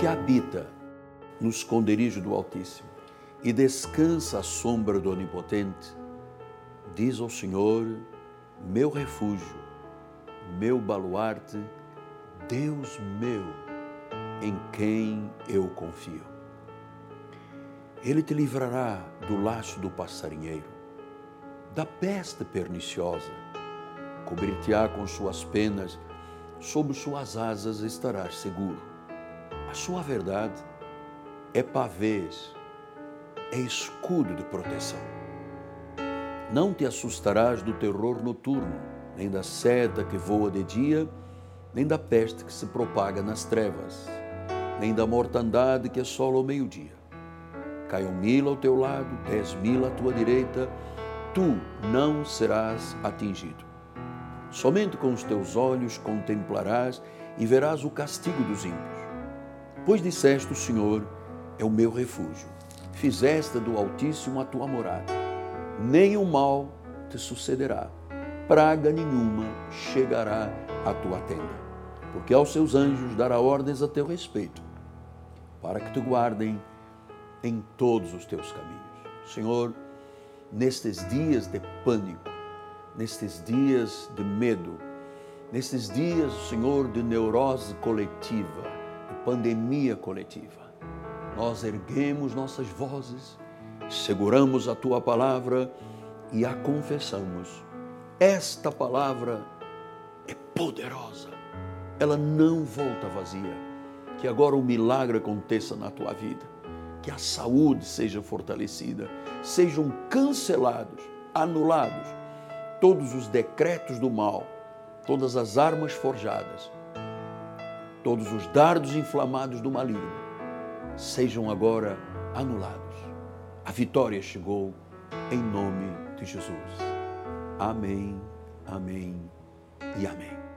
que habita no esconderijo do Altíssimo e descansa à sombra do Onipotente, diz ao Senhor, meu refúgio, meu baluarte, Deus meu, em quem eu confio. Ele te livrará do laço do passarinheiro, da peste perniciosa, cobrir-te-á com suas penas, sob suas asas estarás seguro. A sua verdade é pavês, é escudo de proteção. Não te assustarás do terror noturno, nem da seta que voa de dia, nem da peste que se propaga nas trevas, nem da mortandade que assola o meio-dia. Caiam mil ao teu lado, dez mil à tua direita, tu não serás atingido. Somente com os teus olhos contemplarás e verás o castigo dos ímpios. Pois disseste: O Senhor é o meu refúgio. Fizeste do Altíssimo a tua morada. O mal te sucederá, praga nenhuma chegará à tua tenda, porque aos seus anjos dará ordens a teu respeito, para que te guardem em todos os teus caminhos. Senhor, nestes dias de pânico, nestes dias de medo, nestes dias, Senhor, de neurose coletiva, pandemia coletiva, nós erguemos nossas vozes, seguramos a tua palavra e a confessamos. Esta palavra é poderosa, ela não volta vazia. Que agora o milagre aconteça na tua vida, que a saúde seja fortalecida, sejam cancelados, anulados todos os decretos do mal, todas as armas forjadas, todos os dardos inflamados do maligno, sejam agora anulados. A vitória chegou em nome de Jesus. Amém, amém e amém.